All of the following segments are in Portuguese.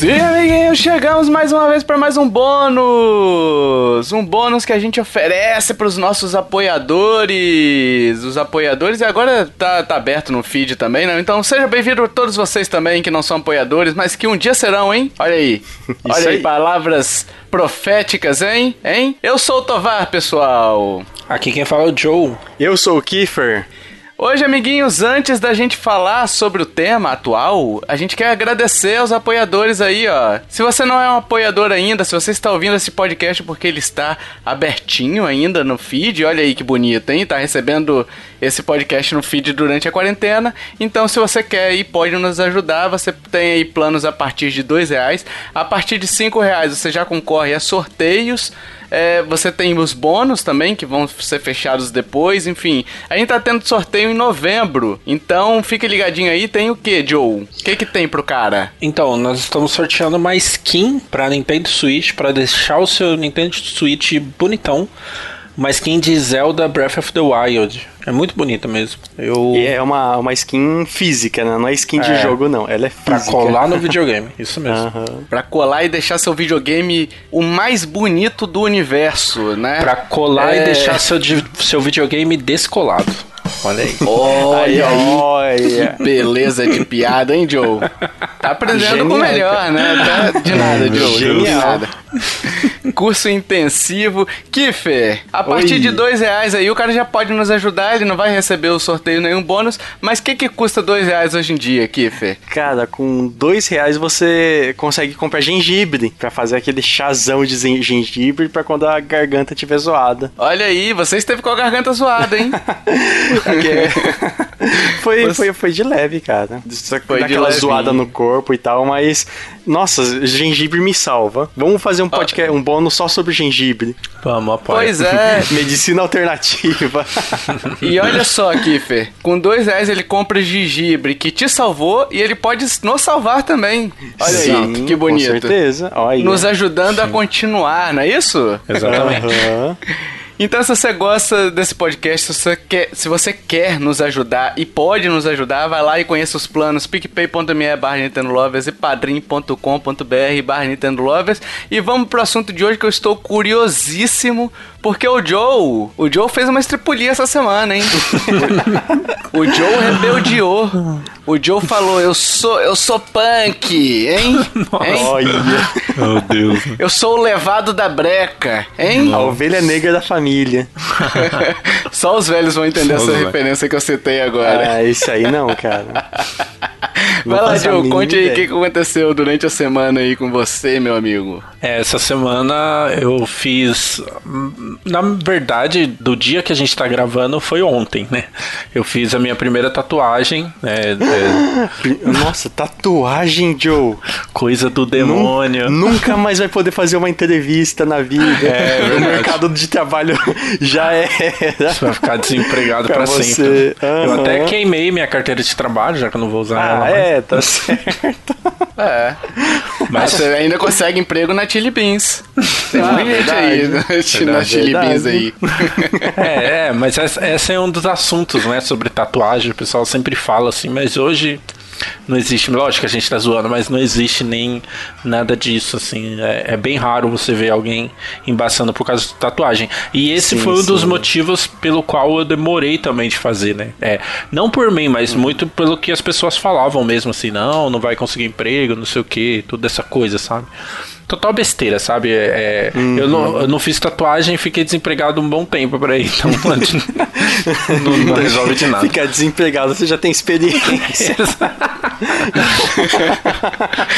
Sim, amiguinhos, chegamos mais uma vez para mais um bônus! Um bônus que a gente oferece para os nossos apoiadores. Os apoiadores, e agora tá, tá aberto no feed também, né? Então seja bem-vindo a todos vocês também que não são apoiadores, mas que um dia serão, hein? Olha aí. Olha aí, aí, palavras proféticas, hein? Hein? Eu sou o Tovar, pessoal. Aqui quem fala é o Joe. Eu sou o Kiefer. Hoje, amiguinhos, antes da gente falar sobre o tema atual, a gente quer agradecer aos apoiadores aí, ó. Se você não é um apoiador ainda, se você está ouvindo esse podcast porque ele está abertinho ainda no feed, olha aí que bonito, hein? Tá recebendo esse podcast no feed durante a quarentena. Então, se você quer e pode nos ajudar, você tem aí planos a partir de dois reais. A partir de cinco reais você já concorre a sorteios é, você tem os bônus também, que vão ser fechados depois. Enfim, a gente tá tendo sorteio em novembro. Então, fique ligadinho aí. Tem o que, Joe? O que que tem pro cara? Então, nós estamos sorteando uma skin pra Nintendo Switch, para deixar o seu Nintendo Switch bonitão uma skin de Zelda Breath of the Wild. É muito bonita mesmo. Eu... E é uma, uma skin física, né? Não é skin é. de jogo, não. Ela é física. Pra colar no videogame, isso mesmo. Uhum. Pra colar e deixar seu videogame o mais bonito do universo, né? Pra colar é... e deixar seu, seu videogame descolado. Olha aí. Olha aí. Olha. Que beleza de piada, hein, Joe? Tá aprendendo Genial, com o melhor, né? Tá de nada, Joe. Genial. De nada. Curso intensivo. Kiffer, a partir Oi. de dois reais aí o cara já pode nos ajudar, ele não vai receber o sorteio nenhum bônus, mas o que que custa dois reais hoje em dia, Kiffer? Cara, com dois reais você consegue comprar gengibre para fazer aquele chazão de gengibre para quando a garganta estiver zoada. Olha aí, você esteve com a garganta zoada, hein? foi, você... foi, foi de leve, cara. Foi aquela zoada no corpo e tal, mas nossa, gengibre me salva. Vamos fazer um ah. podcast, um bônus só sobre gengibre. Vamos, apoio. Pois é. Medicina alternativa. e olha só, Kiffer. Com dois reais ele compra gengibre que te salvou e ele pode nos salvar também. Olha Sim, aí, que bonito. Com certeza. Olha. Nos ajudando Sim. a continuar, não é isso? Exatamente. Uhum. Então, se você gosta desse podcast, se você, quer, se você quer nos ajudar e pode nos ajudar, vai lá e conheça os planos picpay.me barra Nintendo Lovers e padrim.com.br barra Nintendo Lovers. E vamos pro assunto de hoje que eu estou curiosíssimo porque o Joe, o Joe fez uma estripulia essa semana, hein? o Joe rebeldeou. O Joe falou: "Eu sou, eu sou punk, hein? hein? Olha. Meu Deus. Eu sou o levado da breca, hein? A ovelha negra da família. Só os velhos vão entender Só essa referência que eu citei agora. Ah, isso aí não, cara. Vai lá, Joe, conte aí o que, que aconteceu durante a semana aí com você, meu amigo. É, essa semana eu fiz. Na verdade, do dia que a gente tá gravando foi ontem, né? Eu fiz a minha primeira tatuagem. Né? É... Nossa, tatuagem, Joe. Coisa do demônio. Nunca mais vai poder fazer uma entrevista na vida. É, o mercado de trabalho já é. Você vai ficar desempregado pra, pra sempre. Uhum. Eu até queimei minha carteira de trabalho, já que eu não vou usar ah, ela. É, tá certo. é. Mas você ainda consegue emprego na Chili Beans. Tem ah, muita gente aí na, na Chili Beans aí. É, é mas esse é um dos assuntos, né, sobre tatuagem. O pessoal sempre fala assim, mas hoje não existe, lógico que a gente tá zoando, mas não existe nem nada disso, assim. É, é bem raro você ver alguém embaçando por causa de tatuagem. E esse sim, foi um sim. dos motivos pelo qual eu demorei também de fazer, né? É, não por mim, mas uhum. muito pelo que as pessoas falavam mesmo, assim, não, não vai conseguir emprego, não sei o que, toda essa coisa, sabe? Total besteira, sabe? É, uhum. eu, não, eu não fiz tatuagem e fiquei desempregado um bom tempo por aí, então não, não, resolve de nada. Ficar desempregado, você já tem experiência.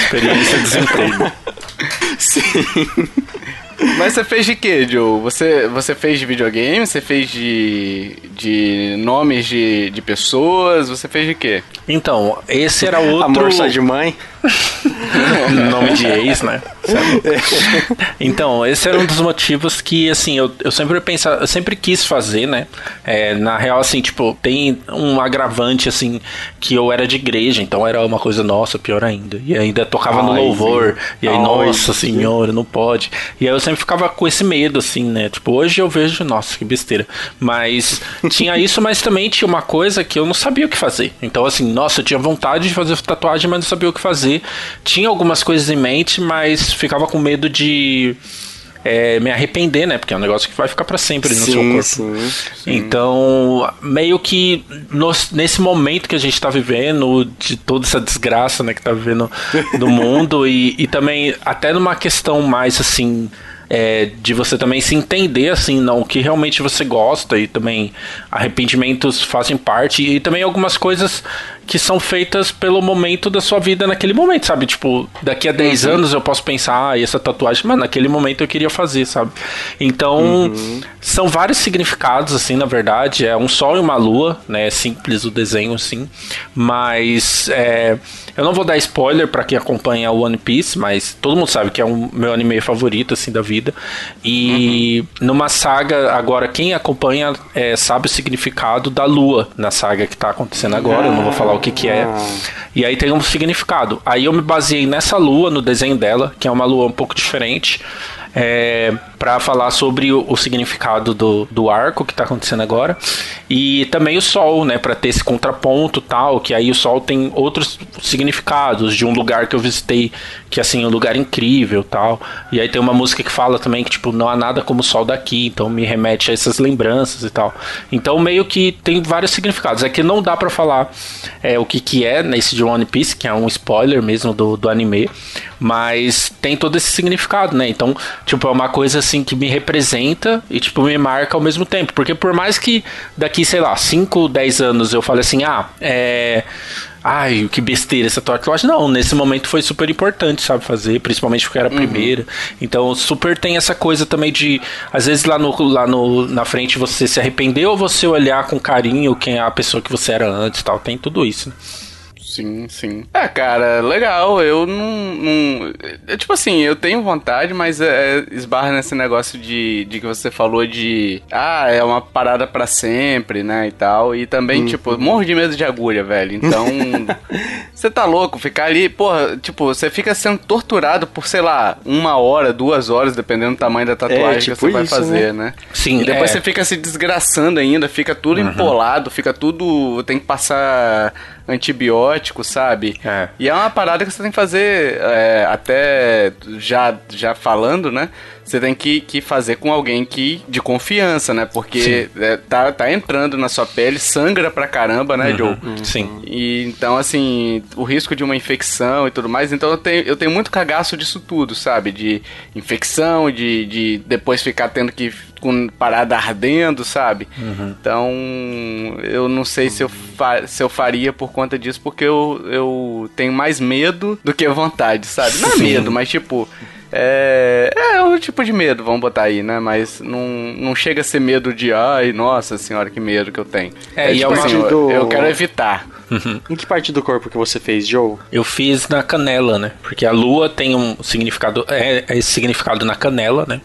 experiência de desemprego. Sim. Mas você fez de quê, Joe? Você, você fez de videogame? Você fez de, de nomes de, de pessoas? Você fez de quê? Então, esse era outro... Amor só de mãe? nome de ex, né? então, esse era um dos motivos que, assim, eu, eu sempre pensava, eu sempre quis fazer, né? É, na real, assim, tipo, tem um agravante, assim, que eu era de igreja, então era uma coisa nossa, pior ainda. E ainda tocava Ai, no louvor, sim. e aí, Ai, nossa sim. senhora, não pode. E aí eu sempre sempre ficava com esse medo, assim, né? Tipo, hoje eu vejo, nossa, que besteira. Mas tinha isso, mas também tinha uma coisa que eu não sabia o que fazer. Então, assim, nossa, eu tinha vontade de fazer tatuagem, mas não sabia o que fazer. Tinha algumas coisas em mente, mas ficava com medo de é, me arrepender, né? Porque é um negócio que vai ficar para sempre no sim, seu corpo. Sim, sim. Então, meio que nos, nesse momento que a gente tá vivendo, de toda essa desgraça, né, que tá vivendo no mundo, e, e também até numa questão mais assim é, de você também se entender assim, não, o que realmente você gosta e também arrependimentos fazem parte e também algumas coisas que são feitas pelo momento da sua vida naquele momento, sabe? Tipo, daqui a 10 uhum. anos eu posso pensar, ah, essa tatuagem, mas naquele momento eu queria fazer, sabe? Então, uhum. são vários significados, assim, na verdade. É um sol e uma lua, né? É simples o desenho, assim. Mas é, eu não vou dar spoiler para quem acompanha o One Piece, mas todo mundo sabe que é um meu anime favorito, assim, da vida. E uhum. numa saga, agora, quem acompanha é, sabe o significado da lua na saga que tá acontecendo agora. Eu não vou falar o que que é. Ah. E aí tem um significado. Aí eu me baseei nessa lua, no desenho dela, que é uma lua um pouco diferente é, para falar sobre o, o, significado do, do arco que está acontecendo agora e também o sol, né, para ter esse contraponto tal, que aí o sol tem outros significados de um lugar que eu visitei que assim, um lugar incrível tal. E aí tem uma música que fala também que tipo não há nada como o sol daqui, então me remete a essas lembranças e tal. Então meio que tem vários significados. É que não dá para falar é, o que que é nesse de One Piece, que é um spoiler mesmo do, do anime, mas tem todo esse significado, né? Então Tipo, é uma coisa assim que me representa e, tipo, me marca ao mesmo tempo. Porque por mais que daqui, sei lá, 5, 10 anos eu fale assim, ah, é. Ai, que besteira essa tatuagem. Não, nesse momento foi super importante, sabe, fazer, principalmente porque era a uhum. primeira. Então, super tem essa coisa também de, às vezes lá, no, lá no, na frente você se arrependeu ou você olhar com carinho quem é a pessoa que você era antes tal. Tem tudo isso, né? Sim, sim. É, cara, legal. Eu não. não é, tipo assim, eu tenho vontade, mas é, é, esbarra nesse negócio de, de que você falou de. Ah, é uma parada para sempre, né? E tal. E também, hum. tipo, morro de medo de agulha, velho. Então. você tá louco, ficar ali, porra, tipo, você fica sendo torturado por, sei lá, uma hora, duas horas, dependendo do tamanho da tatuagem é, tipo que você vai fazer, né? né? Sim. E depois é. você fica se desgraçando ainda, fica tudo uhum. empolado, fica tudo. Tem que passar antibiótico, sabe? É. E é uma parada que você tem que fazer, é, até já, já falando, né? Você tem que, que fazer com alguém que de confiança, né? Porque é, tá, tá entrando na sua pele, sangra pra caramba, né, uhum. Joe? Sim. E então, assim, o risco de uma infecção e tudo mais. Então eu tenho, eu tenho muito cagaço disso tudo, sabe? De infecção, de, de depois ficar tendo que com parada ardendo, sabe? Uhum. Então, eu não sei se eu, se eu faria por conta disso, porque eu, eu tenho mais medo do que vontade, sabe? Não é medo, mas tipo. É, é um tipo de medo, vamos botar aí, né? Mas não, não chega a ser medo de, ai, nossa senhora, que medo que eu tenho. É, é e tipo, é assim, do... eu, eu quero evitar. Uhum. Em que parte do corpo que você fez, Joe? Eu fiz na canela, né? Porque a lua tem um significado, é, é esse significado na canela, né?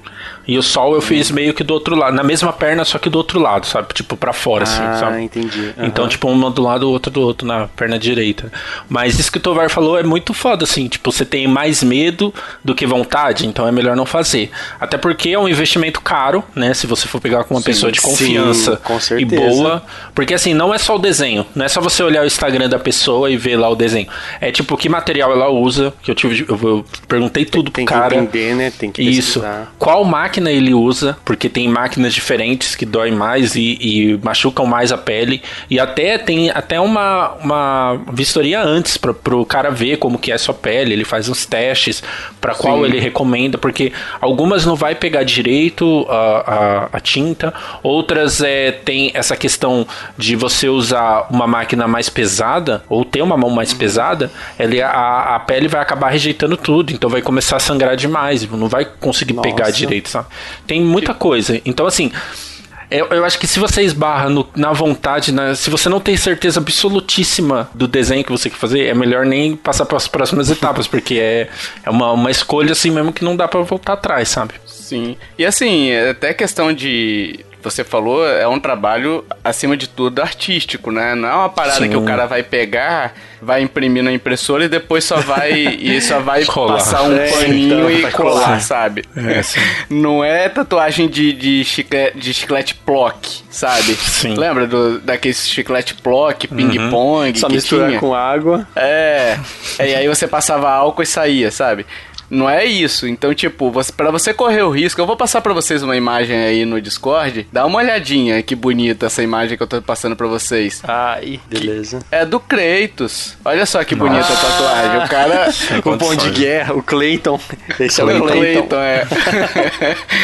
E o sol eu fiz meio que do outro lado, na mesma perna, só que do outro lado, sabe? Tipo, para fora, assim, ah, assim, sabe? Ah, entendi. Uhum. Então, tipo, um do lado, o outro do outro, na perna direita. Mas isso que o Tovar falou é muito foda, assim. Tipo, você tem mais medo do que vontade, então é melhor não fazer. Até porque é um investimento caro, né? Se você for pegar com uma sim, pessoa de confiança sim, e boa. Porque, assim, não é só o desenho. Não é só você olhar o Instagram da pessoa e ver lá o desenho. É, tipo, que material ela usa, que eu tive... Eu, eu perguntei tudo tem, pro cara. Tem que entender, né? Tem que Isso. Qual máquina ele usa, porque tem máquinas diferentes que doem mais e, e machucam mais a pele. E até tem até uma, uma vistoria antes para o cara ver como que é a sua pele. Ele faz uns testes para qual ele recomenda, porque algumas não vai pegar direito a, a, a tinta, outras é, tem essa questão de você usar uma máquina mais pesada ou ter uma mão mais pesada, ele, a, a pele vai acabar rejeitando tudo, então vai começar a sangrar demais, não vai conseguir Nossa. pegar direito, sabe? Tem muita coisa. Então, assim, eu, eu, acho que se você esbarra no, na vontade, na, se você não tem certeza absolutíssima do desenho que você quer fazer, é melhor nem passar para as próximas etapas, porque é, é uma, uma escolha assim mesmo que não dá para voltar atrás, sabe? Sim. E assim, até questão de você falou, é um trabalho, acima de tudo, artístico, né? Não é uma parada Sim. que o cara vai pegar, vai imprimir na impressora e depois só vai e só vai colar. passar um é, paninho então, e colar, colar, sabe? É, Não é tatuagem de, de, chiclete, de chiclete plock, sabe? Sim. Lembra do, daquele chiclete plock, ping-pong? Uhum. Só misturar tinha? com água. É. é. E aí você passava álcool e saía, sabe? Não é isso. Então, tipo, você, para você correr o risco, eu vou passar para vocês uma imagem aí no Discord. Dá uma olhadinha, que bonita essa imagem que eu tô passando para vocês. Ai, beleza. É do Kratos. Olha só que bonita a tatuagem. O cara. o pão de guerra, o Clayton. Esse é o Clayton. Clayton é.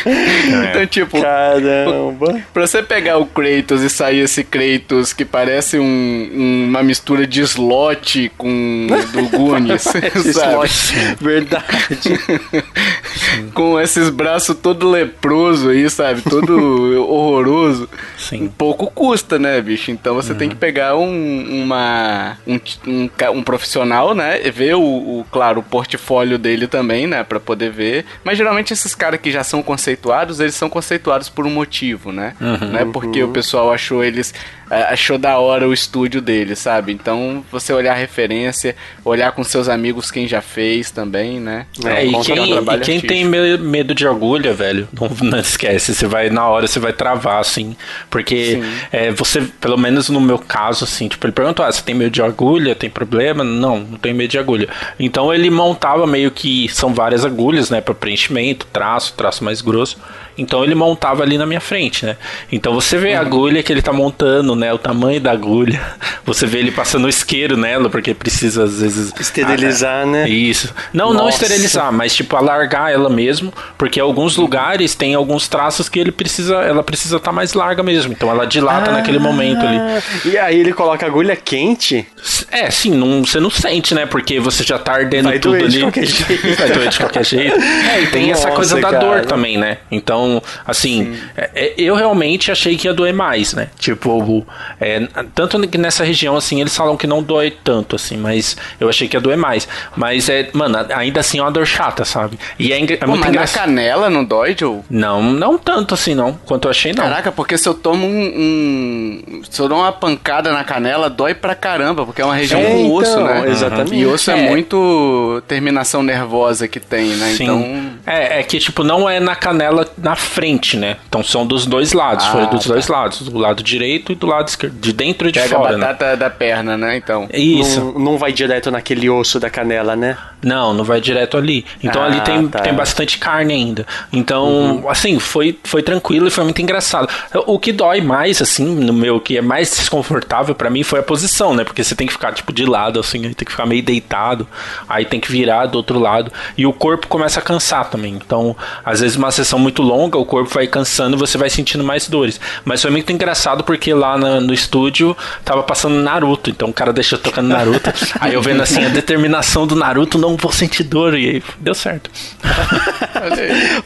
então, tipo. Caramba. Pra você pegar o Kratos e sair esse Kratos que parece um, uma mistura de slot com do Goonies. slot. Verdade. Com esses braços todo leproso aí, sabe? Todo horroroso. Sim. Um pouco custa, né, bicho? Então você uhum. tem que pegar um, uma, um, um, um, profissional, né? Ver o, o, claro, o portfólio dele também, né? Pra poder ver. Mas geralmente esses caras que já são conceituados, eles são conceituados por um motivo, né? Uhum. Não é porque uhum. o pessoal achou eles achou da hora o estúdio dele, sabe? Então você olhar a referência, olhar com seus amigos quem já fez também, né? É, e quem, um e quem tem medo de agulha, velho, não, não, esquece, você vai, na hora você vai travar, assim, porque é, você, pelo menos no meu caso, assim, tipo, ele perguntou, ah, você tem medo de agulha, tem problema? Não, não tenho medo de agulha. Então ele montava meio que, são várias agulhas, né, para preenchimento, traço, traço mais grosso, então ele montava ali na minha frente, né? Então você vê a uhum. agulha que ele tá montando, né? O tamanho da agulha. Você vê ele passando o isqueiro nela, porque precisa às vezes. Esterilizar, ah, né? Isso. Não, Nossa. não esterilizar, mas tipo alargar ela mesmo, porque alguns lugares tem alguns traços que ele precisa, ela precisa estar tá mais larga mesmo. Então ela dilata ah, naquele momento ali. E aí ele coloca a agulha quente? É, sim, não, você não sente, né? Porque você já tá ardendo Vai tudo ali. De qualquer jeito. Vai doer de qualquer jeito. É, e tem Nossa, essa coisa da cara. dor também, né? Então então, assim, é, é, eu realmente achei que ia doer mais, né? Tipo, é, tanto que nessa região, assim, eles falam que não dói tanto, assim, mas eu achei que ia doer mais. Mas é, mano, ainda assim é uma dor chata, sabe? E é, é Pô, muito mas na canela não dói, Joe? Não, não tanto assim, não. Quanto eu achei, não. Caraca, porque se eu tomo um, um. se eu dou uma pancada na canela, dói pra caramba, porque é uma região é, com então, osso, né? Exatamente. E osso é. é. muito terminação nervosa que tem, né? Sim. Então. É, é que, tipo, não é na canela, na na frente, né? Então são dos dois lados, ah, foi dos tá. dois lados, do lado direito e do lado esquerdo, de dentro e de Pega fora. a né? batata né? da perna, né? Então. Isso. Não, não, vai direto naquele osso da canela, né? Não, não vai direto ali. Então ah, ali tem, tá. tem bastante carne ainda. Então, uhum. assim, foi, foi tranquilo e foi muito engraçado. O que dói mais, assim, no meu, que é mais desconfortável para mim foi a posição, né? Porque você tem que ficar, tipo, de lado, assim, tem que ficar meio deitado, aí tem que virar do outro lado. E o corpo começa a cansar também. Então, às vezes uma sessão muito longa longa, o corpo vai cansando, você vai sentindo mais dores. Mas foi muito engraçado porque lá na, no estúdio tava passando Naruto, então o cara deixou tocando Naruto. aí eu vendo assim a determinação do Naruto, não vou sentir dor, e aí deu certo.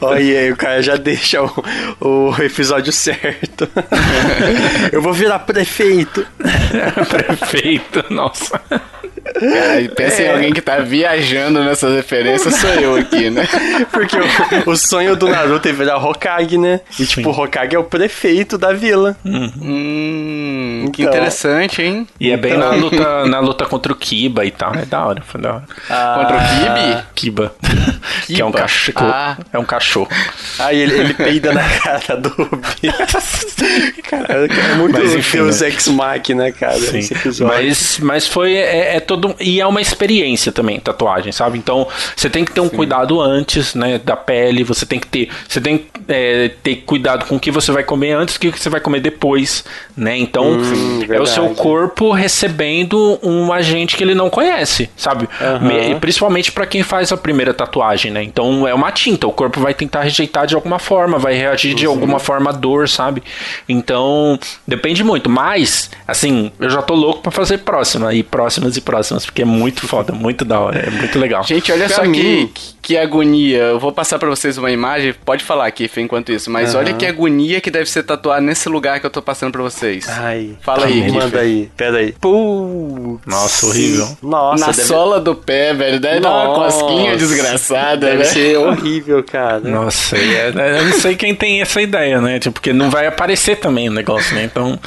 Olha aí, o cara já deixa o, o episódio certo. eu vou virar prefeito. prefeito, nossa. Cara, pensa é. em alguém que tá viajando nessas referências, sou eu aqui, né? Porque o, o sonho do Naruto é virar Hokage, né? E Sim. tipo, o Hokage é o prefeito da vila. Hum, então. que interessante, hein? E é bem então... na luta, na luta contra o Kiba e tal. É da hora, foi da hora. Ah, contra o Kibi? Kiba. que é um cachorro. Ah. É um cachorro. Ah, ele, ele peida na cara do Cara, é muito mas, enfim, Deus né? Ex Machina, cara, Sim. esse episódio. Mas, mas foi... É, é todo... E é uma experiência também, tatuagem, sabe? Então, você tem que ter um Sim. cuidado antes, né, da pele. Você tem que ter... Você tem que é, ter cuidado com o que você vai comer antes e o que você vai comer depois, né? Então, hum, é o seu corpo recebendo um agente que ele não conhece, sabe? Uhum. Principalmente para quem faz a primeira tatuagem, né? Então, é uma tinta, o corpo vai tentar rejeitar de alguma forma, vai reagir de alguma forma à dor, sabe? Então, depende muito. Mas, assim, eu já tô louco para fazer próxima, e próximas e próximas porque é muito foda, muito da hora, é muito legal. Gente, olha pra só que, que agonia. Eu vou passar para vocês uma imagem, pode falar aqui, enquanto isso, mas uhum. olha que agonia que deve ser tatuar nesse lugar que eu tô passando para vocês. Ai. Fala aí, Manda aí, pera aí. Putz. Nossa, horrível. Nossa, Na deve... sola do pé, velho, deve Nossa. dar uma cosquinha desgraçada, deve né? ser horrível, cara. Nossa, é, eu não sei quem tem essa ideia, né? Tipo, porque não vai aparecer também o negócio, né? Então,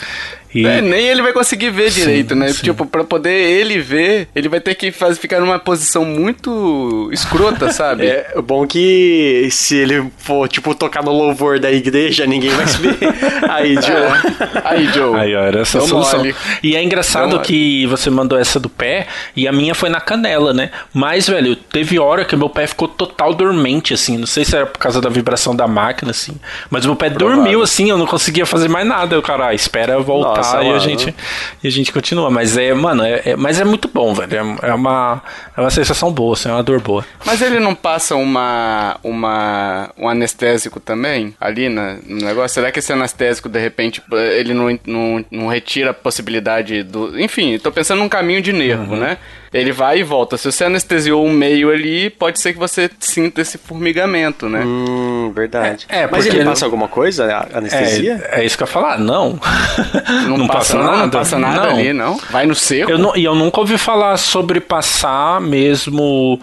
e... É, nem ele vai conseguir ver sim, direito, né? Sim. Tipo, pra poder ele ver, ele vai ter que faz, ficar numa posição muito escrota, sabe? É bom que se ele for, tipo, tocar no louvor da igreja, ninguém vai se ver. Aí, Joe. É. Aí, Joe. Aí, ó, era essa Deu solução. Mole. E é engraçado que você mandou essa do pé e a minha foi na canela, né? Mas, velho, teve hora que meu pé ficou total dormente, assim. Não sei se era por causa da vibração da máquina, assim. Mas meu pé Provável. dormiu, assim, eu não conseguia fazer mais nada. Eu, cara, ah, espera voltar. Nossa e a gente e a gente continua. Mas é, mano, é, é, mas é muito bom, velho. É, é, uma, é uma sensação boa, assim, é uma dor boa. Mas ele não passa uma, uma um anestésico também ali na, no negócio? Será que esse anestésico, de repente, ele não, não, não retira a possibilidade do. Enfim, tô pensando num caminho de nervo, uhum. né? Ele vai e volta. Se você anestesiou um meio ali, pode ser que você sinta esse formigamento, né? Hum, verdade. É, é Mas ele passa alguma coisa, anestesia? É, é, isso que eu ia falar, não. Não, não passa, passa nada, não passa nada não. ali, não? Vai no seco? Eu não, e eu nunca ouvi falar sobre passar mesmo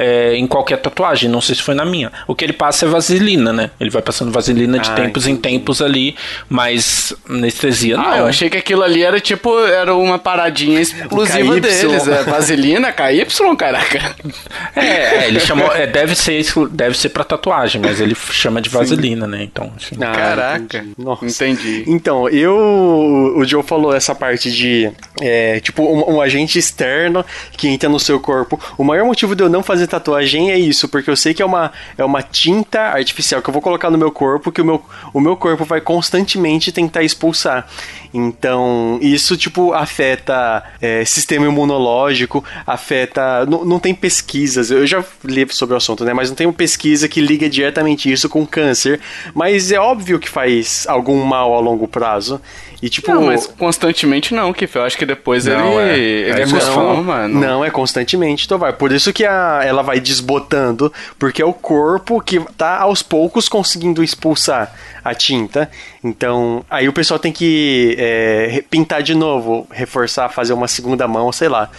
é, em qualquer tatuagem, não sei se foi na minha. O que ele passa é vaselina, né? Ele vai passando vaselina de ah, tempos entendi. em tempos ali, mas anestesia ah, não. eu achei que aquilo ali era tipo, era uma paradinha exclusiva deles, é vaselina, KY, caraca. É, é ele chamou, é, deve ser deve ser para tatuagem, mas ele chama de vaselina, Sim. né? Então, assim. ah, caraca. Entendi. Nossa. Entendi. Então, eu o Joe falou essa parte de é, tipo um, um agente externo que entra no seu corpo. O maior motivo de eu não fazer tatuagem é isso, porque eu sei que é uma, é uma tinta artificial que eu vou colocar no meu corpo, que o meu, o meu corpo vai constantemente tentar expulsar. Então, isso, tipo, afeta é, sistema imunológico, afeta. Não, não tem pesquisas, eu já li sobre o assunto, né? Mas não tem uma pesquisa que liga diretamente isso com câncer. Mas é óbvio que faz algum mal a longo prazo. E tipo. Não, mas constantemente não, que eu acho que depois não, ele, é, ele é acostuma, não, não, é constantemente, então vai. Por isso que a, ela vai desbotando, porque é o corpo que tá aos poucos conseguindo expulsar a tinta. Então, aí o pessoal tem que é, pintar de novo, reforçar, fazer uma segunda mão, sei lá.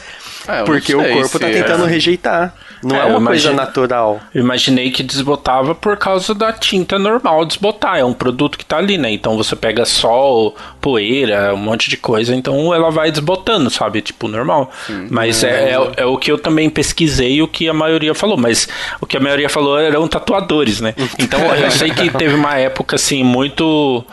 É, porque o corpo tá tentando é. rejeitar. Não é, é uma coisa natural. Eu imaginei que desbotava por causa da tinta normal desbotar. É um produto que tá ali, né? Então você pega sol, poeira, um monte de coisa, então ela vai desbotando, sabe? Tipo, normal. Sim, mas é, é, é, o que eu também pesquisei o que a maioria falou. Mas o que a maioria falou eram tatuadores, né? Então eu sei que teve uma época, assim, muito,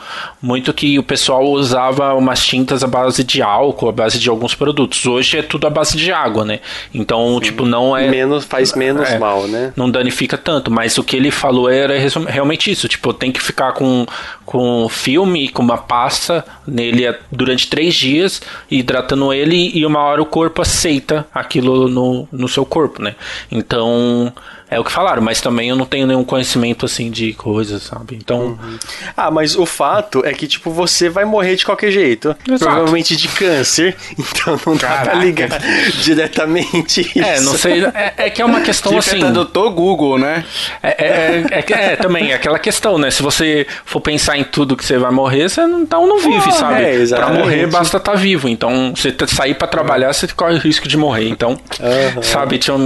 muito que o pessoal usava umas tintas à base de álcool, à base de alguns produtos. Hoje é tudo à base de água, né? Então, Sim. tipo, não é. Menos faz menos é, mal, né? Não danifica tanto, mas o que ele falou era realmente isso, tipo, tem que ficar com, com filme, com uma pasta nele durante três dias, hidratando ele e uma hora o corpo aceita aquilo no, no seu corpo, né? Então é o que falaram, mas também eu não tenho nenhum conhecimento assim de coisas, sabe? Então. Uhum. Ah, mas o fato é que, tipo, você vai morrer de qualquer jeito. Exato. Provavelmente de câncer. Então não Caraca. dá pra ligar diretamente isso. É, não sei. É, é que é uma questão Fica assim. Doutor Google, né? É, é, é, é, também, é aquela questão, né? Se você for pensar em tudo que você vai morrer, você não, então não vive, ah, sabe? É, pra morrer basta estar tá vivo. Então, você sair para trabalhar, você corre o risco de morrer. Então, uhum. sabe? Então,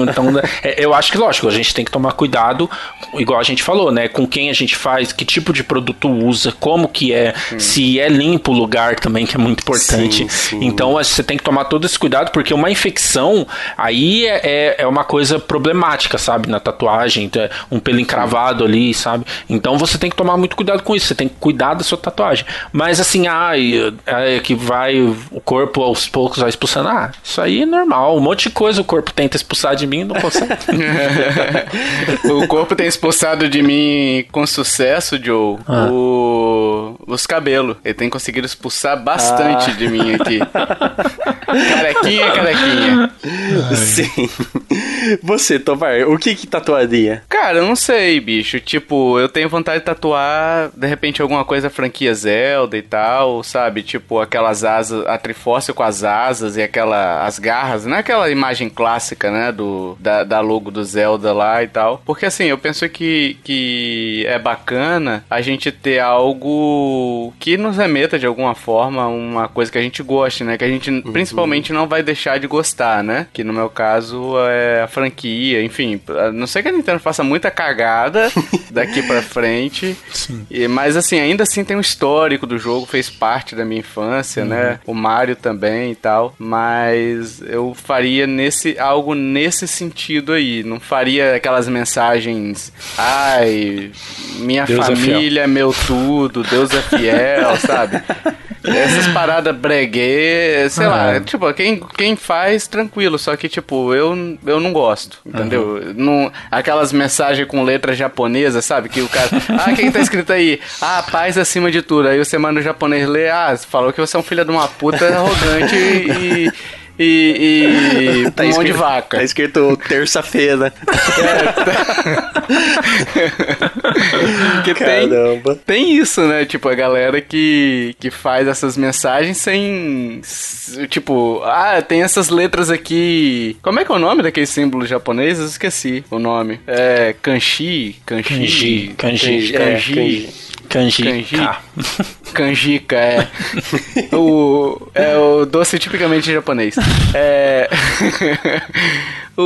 eu acho que, lógico, a gente gente tem que tomar cuidado, igual a gente falou, né? Com quem a gente faz, que tipo de produto usa, como que é, hum. se é limpo o lugar também, que é muito importante. Sim, sim. Então você tem que tomar todo esse cuidado, porque uma infecção aí é, é, é uma coisa problemática, sabe? Na tatuagem, é um pelo encravado ali, sabe? Então você tem que tomar muito cuidado com isso, você tem que cuidar da sua tatuagem. Mas assim, ah, é que vai o corpo aos poucos vai expulsando. Ah, isso aí é normal. Um monte de coisa o corpo tenta expulsar de mim e não consegue. o corpo tem expulsado de mim com sucesso, Joe, ah. o... os cabelos. Ele tem conseguido expulsar bastante ah. de mim aqui. carequinha, carequinha. Sim. Você, Tovar, o que que tatuaria? Cara, eu não sei, bicho. Tipo, eu tenho vontade de tatuar, de repente, alguma coisa franquia Zelda e tal, sabe? Tipo, aquelas asas, a Triforce com as asas e aquela, as garras, não é aquela imagem clássica, né? Do, da, da logo do Zelda lá e tal. Porque assim, eu penso que, que é bacana a gente ter algo que nos remeta de alguma forma uma coisa que a gente goste, né? Que a gente uhum. principalmente não vai deixar de gostar, né? Que no meu caso é a franquia, enfim. A não sei que a Nintendo faça muita cagada daqui para frente. Sim. E, mas assim, ainda assim tem um histórico do jogo, fez parte da minha infância, né? uhum. né? O Mario também e tal. Mas eu faria nesse algo nesse sentido aí. Não faria aquelas mensagens, ai, minha Deus é família é meu tudo, Deus é fiel, sabe? Essas paradas breguê, sei ah, lá, é. tipo, quem, quem faz, tranquilo, só que, tipo, eu, eu não gosto, entendeu? Uhum. Não, aquelas mensagens com letra japonesa, sabe? Que o cara, ah, quem tá escrito aí? Ah, paz acima de tudo. Aí você manda o japonês ler, ah, falou que você é um filho de uma puta arrogante e e, e tá mão de vaca. Tá escrito terça-feira. É, tá... Caramba. Tem, tem isso, né? Tipo, a galera que, que faz essas mensagens sem. Tipo, ah, tem essas letras aqui. Como é que é o nome daquele símbolo japonês? Eu esqueci o nome. É. Kanshi? Kanshi? Kanji. Kanji. kanji. É, kanji. Kanjika. Kanjika, é. o, é o doce tipicamente japonês. É. O,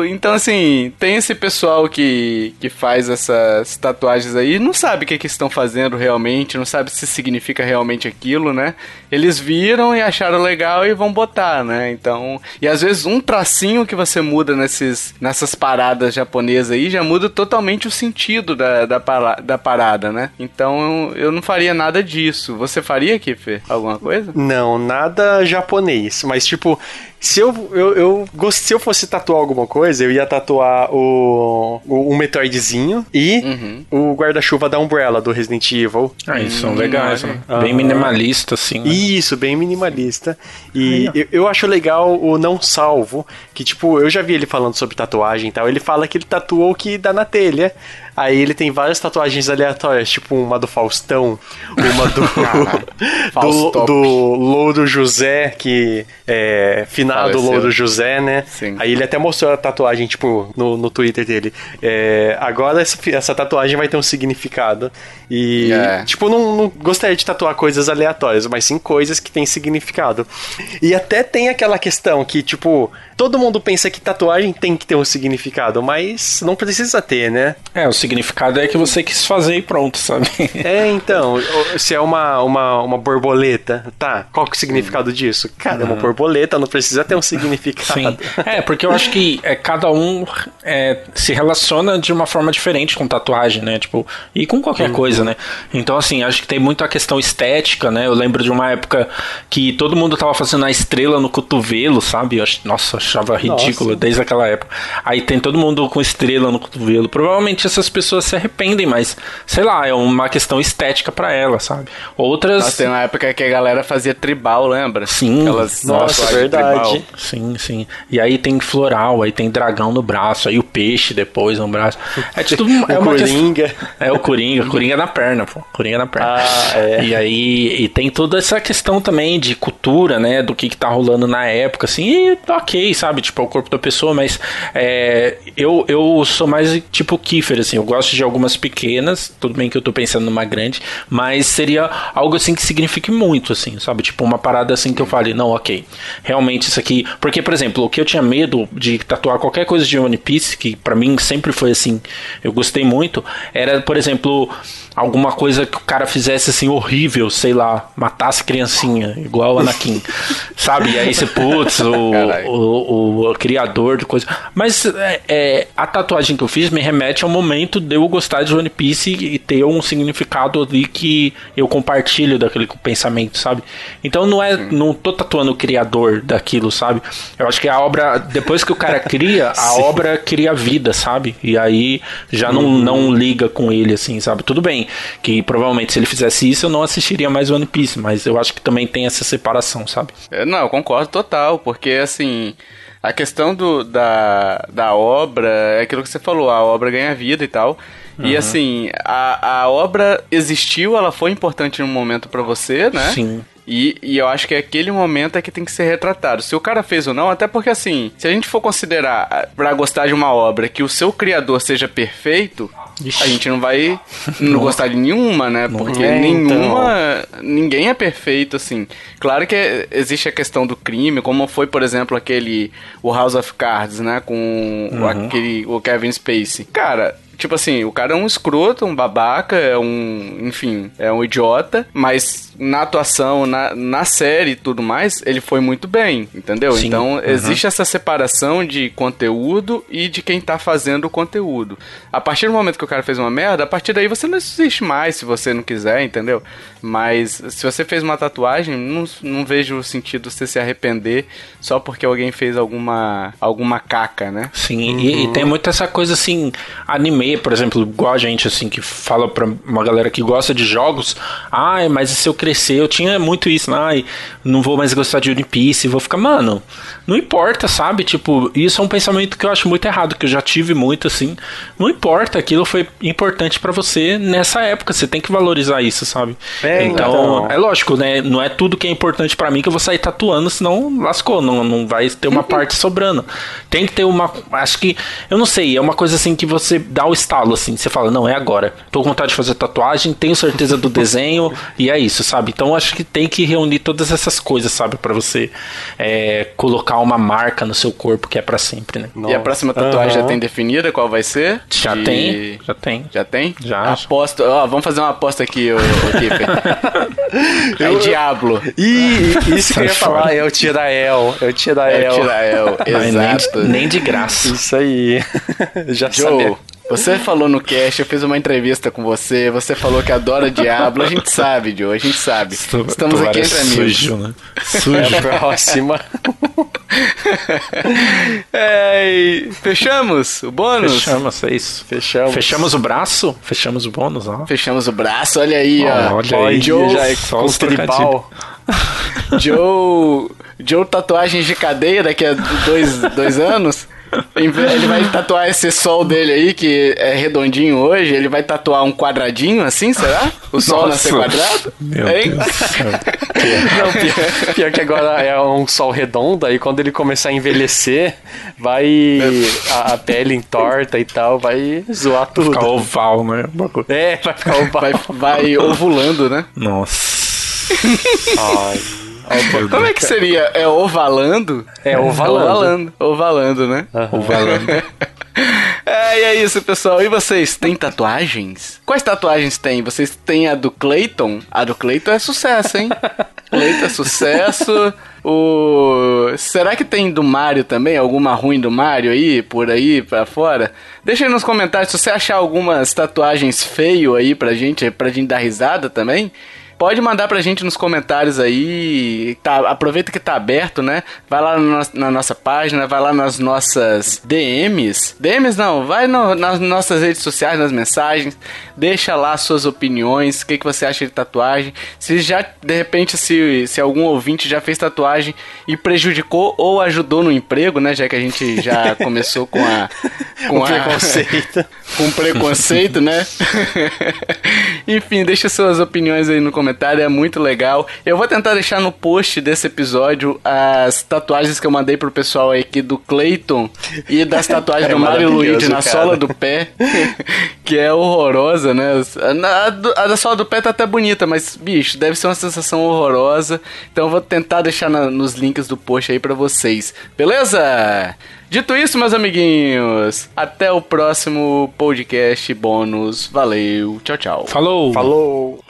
o, então, assim, tem esse pessoal que, que faz essas tatuagens aí, não sabe o que, que estão fazendo realmente, não sabe se significa realmente aquilo, né? Eles viram e acharam legal e vão botar, né? Então, e às vezes um tracinho que você muda nesses, nessas paradas japonesas aí já muda totalmente o sentido da, da, da parada, né? Então, eu não faria nada disso. Você faria, Kiffer? Alguma coisa? Não, nada japonês, mas tipo, se eu, eu, eu, se eu fosse tatuar alguma coisa, eu ia tatuar o, o um Metroidzinho e uhum. o guarda-chuva da Umbrella do Resident Evil. Ah, isso são hum, legais, né? Uhum. Bem minimalista, assim. Né? Isso, bem minimalista. E eu, eu, acho legal o Não Salvo, que tipo, eu já vi ele falando sobre tatuagem e tal. Ele fala que ele tatuou o que dá na telha. Aí ele tem várias tatuagens aleatórias, tipo uma do Faustão, uma do. do, do Louro José, que é finado Faleceu. Louro José, né? Sim. Aí ele até mostrou a tatuagem, tipo, no, no Twitter dele. É, agora essa, essa tatuagem vai ter um significado. E, é. tipo, não, não gostaria de tatuar coisas aleatórias, mas sim coisas que têm significado. E até tem aquela questão que, tipo, todo mundo pensa que tatuagem tem que ter um significado, mas não precisa ter, né? É, o significado é que você quis fazer e pronto, sabe? É, então, se é uma, uma, uma borboleta, tá, qual que é o significado disso? Cara, é uma borboleta, não precisa ter um significado. Sim. É, porque eu acho que é, cada um é, se relaciona de uma forma diferente com tatuagem, né? Tipo, e com qualquer uhum. Coisa, né? Então, assim, acho que tem muito a questão estética, né? Eu lembro de uma época que todo mundo tava fazendo a estrela no cotovelo, sabe? Eu ach, nossa, achava ridículo nossa. desde aquela época. Aí tem todo mundo com estrela no cotovelo. Provavelmente essas pessoas se arrependem, mas sei lá, é uma questão estética para elas, sabe? Outras. Nossa, tem uma época que a galera fazia tribal, lembra? Sim. Aquelas nossa, verdade. Tribal. Sim, sim. E aí tem floral, aí tem dragão no braço, aí o peixe depois no braço. É tudo. é o Coringa. Questão... É o Coringa, Coringa na perna, pô. Coringa na perna. Ah, é. E aí e tem toda essa questão também de cultura, né? Do que, que tá rolando na época, assim, e ok, sabe? Tipo, é o corpo da pessoa, mas é, eu, eu sou mais tipo Kiefer, assim, eu gosto de algumas pequenas, tudo bem que eu tô pensando numa grande, mas seria algo assim que signifique muito, assim, sabe? Tipo, uma parada assim que eu fale, não, ok, realmente isso aqui. Porque, por exemplo, o que eu tinha medo de tatuar qualquer coisa de One Piece, que para mim sempre foi assim, eu gostei muito, era, por exemplo, alguma coisa que o cara fizesse assim horrível, sei lá, matasse criancinha, igual o Anakin, sabe? E aí você, putz, o, o, o, o, criador de coisa. Mas é, é, a tatuagem que eu fiz me remete ao momento de eu gostar de One Piece e ter um significado ali que eu compartilho daquele pensamento, sabe? Então não é, não tô tatuando o criador daquilo, aquilo, sabe? Eu acho que a obra, depois que o cara cria, a obra cria vida, sabe? E aí já não, Uhum. não liga com ele, assim, sabe? Tudo bem, que provavelmente se ele fizesse isso eu não assistiria mais One Piece, mas eu acho que também tem essa separação, sabe? É, Não, eu concordo total, porque assim, a questão do, da, da obra é aquilo que você falou, a obra ganha vida e tal. E assim, a, a obra existiu, ela foi importante no momento pra você, né? Sim. E, e eu acho que aquele momento é que tem que ser retratado. Se o cara fez ou não, até porque assim, se a gente for considerar ah, pra gostar de uma obra que o seu criador seja perfeito, Ixi. a gente não vai não gostar de nenhuma, né? Porque é, nenhuma. Ninguém é perfeito, assim. Claro que é- existe a questão do crime, como foi, por exemplo, aquele. O House of Cards, né? Com o- aquele. O Kevin Spacey. Cara. Tipo assim, o cara é um escroto, um babaca, é um. Enfim, é um idiota, mas na atuação, na, na série e tudo mais, ele foi muito bem, entendeu? Sim. Então, Uhum. existe essa separação de conteúdo e de quem tá fazendo o conteúdo. A partir do momento que o cara fez uma merda, a partir daí você não existe mais se você não quiser, entendeu? Mas se você fez uma tatuagem, não, não vejo sentido você se arrepender só porque alguém fez alguma, alguma caca, né? Sim, e, e tem muito essa coisa assim, anime, por exemplo, igual a gente, assim, que fala pra uma galera que gosta de jogos, ai, mas se eu crescer, eu tinha muito isso, ai, não vou mais gostar de One Piece, vou ficar, mano, não importa, sabe? Tipo, isso é um pensamento que eu acho muito errado, que eu já tive muito, assim, não importa, aquilo foi importante pra você nessa época, você tem que valorizar isso, sabe? É, então, então. é lógico, né? Não é tudo que é importante pra mim que eu vou sair tatuando, senão lascou, não, não vai ter uma parte sobrando. Tem que ter uma. Acho que. Eu não sei, é uma coisa assim que você dá o estalo, assim. Você fala, não, é agora. Tô com vontade de fazer tatuagem, tenho certeza do desenho, e é isso, sabe? Então acho que tem que reunir todas essas coisas, sabe? Pra você é, colocar uma marca no seu corpo que é pra sempre, né? E a próxima tatuagem já Aham. tem definida qual vai ser? Já De- tem, já tem. Já tem? Já. Aposto. Ó, vamos fazer uma aposta aqui, ô, ô Kiffer. É Diablo. Ih, isso que eu ia falar, é o Tirael. É o É Tirael. Tirael. Mas nem, Exato. de, nem de graça. Isso aí. Já Joe, sabia. Você falou no cast, eu fiz uma entrevista com você, você falou que adora Diablo. A gente sabe, Joe, a gente sabe. Estamos Tu aqui entre amigos. sujo, né? É a próxima. É, fechamos o bônus? Fechamos, é isso. Fechamos. Fechamos o braço, fechamos o bônus, ó. Fechamos o braço, olha aí, ó. Olha Olha, aí, Joe, já é só com os tribal. Joe. Joe tatuagens de cadeia daqui a dois, dois anos. Ele vai tatuar esse sol dele aí, que é redondinho hoje. Ele vai tatuar um quadradinho assim, será? O sol nascer Nossa. quadrado? Meu Hein? Deus. Não, pior, pior que agora é um sol redondo, aí quando ele começar a envelhecer, vai a, a pele entorta e tal, vai zoar tudo. Ficar oval, né? É, vai ficar oval. Vai, vai ovulando, né? Nossa. Ai. Como é que seria? É ovalando? É ovalando. Ovalando, ovalando né? Ovalando. É, e é isso, pessoal. E vocês, têm tatuagens? Quais tatuagens têm? Vocês têm a do Clayton? A do Clayton é sucesso, hein? Clayton é sucesso. O... Será que tem do Mario também? Alguma ruim do Mario aí, por aí, pra fora? Deixa aí nos comentários se você achar algumas tatuagens feio aí pra gente, pra gente dar risada também. Pode mandar pra gente nos comentários aí. Tá, aproveita que tá aberto, né? Vai lá no na nossa página, vai lá nas nossas DMs. DMs não, vai no- nas nossas redes sociais, nas mensagens. Deixa lá suas opiniões, o que, que você acha de tatuagem. Se já, de repente, se, se algum ouvinte já fez tatuagem e prejudicou ou ajudou no emprego, né? Já que a gente já começou com a. Com O a- preconceito. com preconceito, né? Enfim, deixa suas opiniões aí no comentário, é muito legal. Eu vou tentar deixar no post desse episódio as tatuagens que eu mandei pro pessoal aí aqui do Clayton e das tatuagens É do Mario Luigi na cara. sola do pé, que é horrorosa, né? A, a a da sola do pé tá até bonita, mas, bicho, deve ser uma sensação horrorosa. Então eu vou tentar deixar na- nos links do post aí pra vocês, beleza? Dito isso, meus amiguinhos, até o próximo podcast bônus. Valeu, tchau, tchau. Falou. Falou.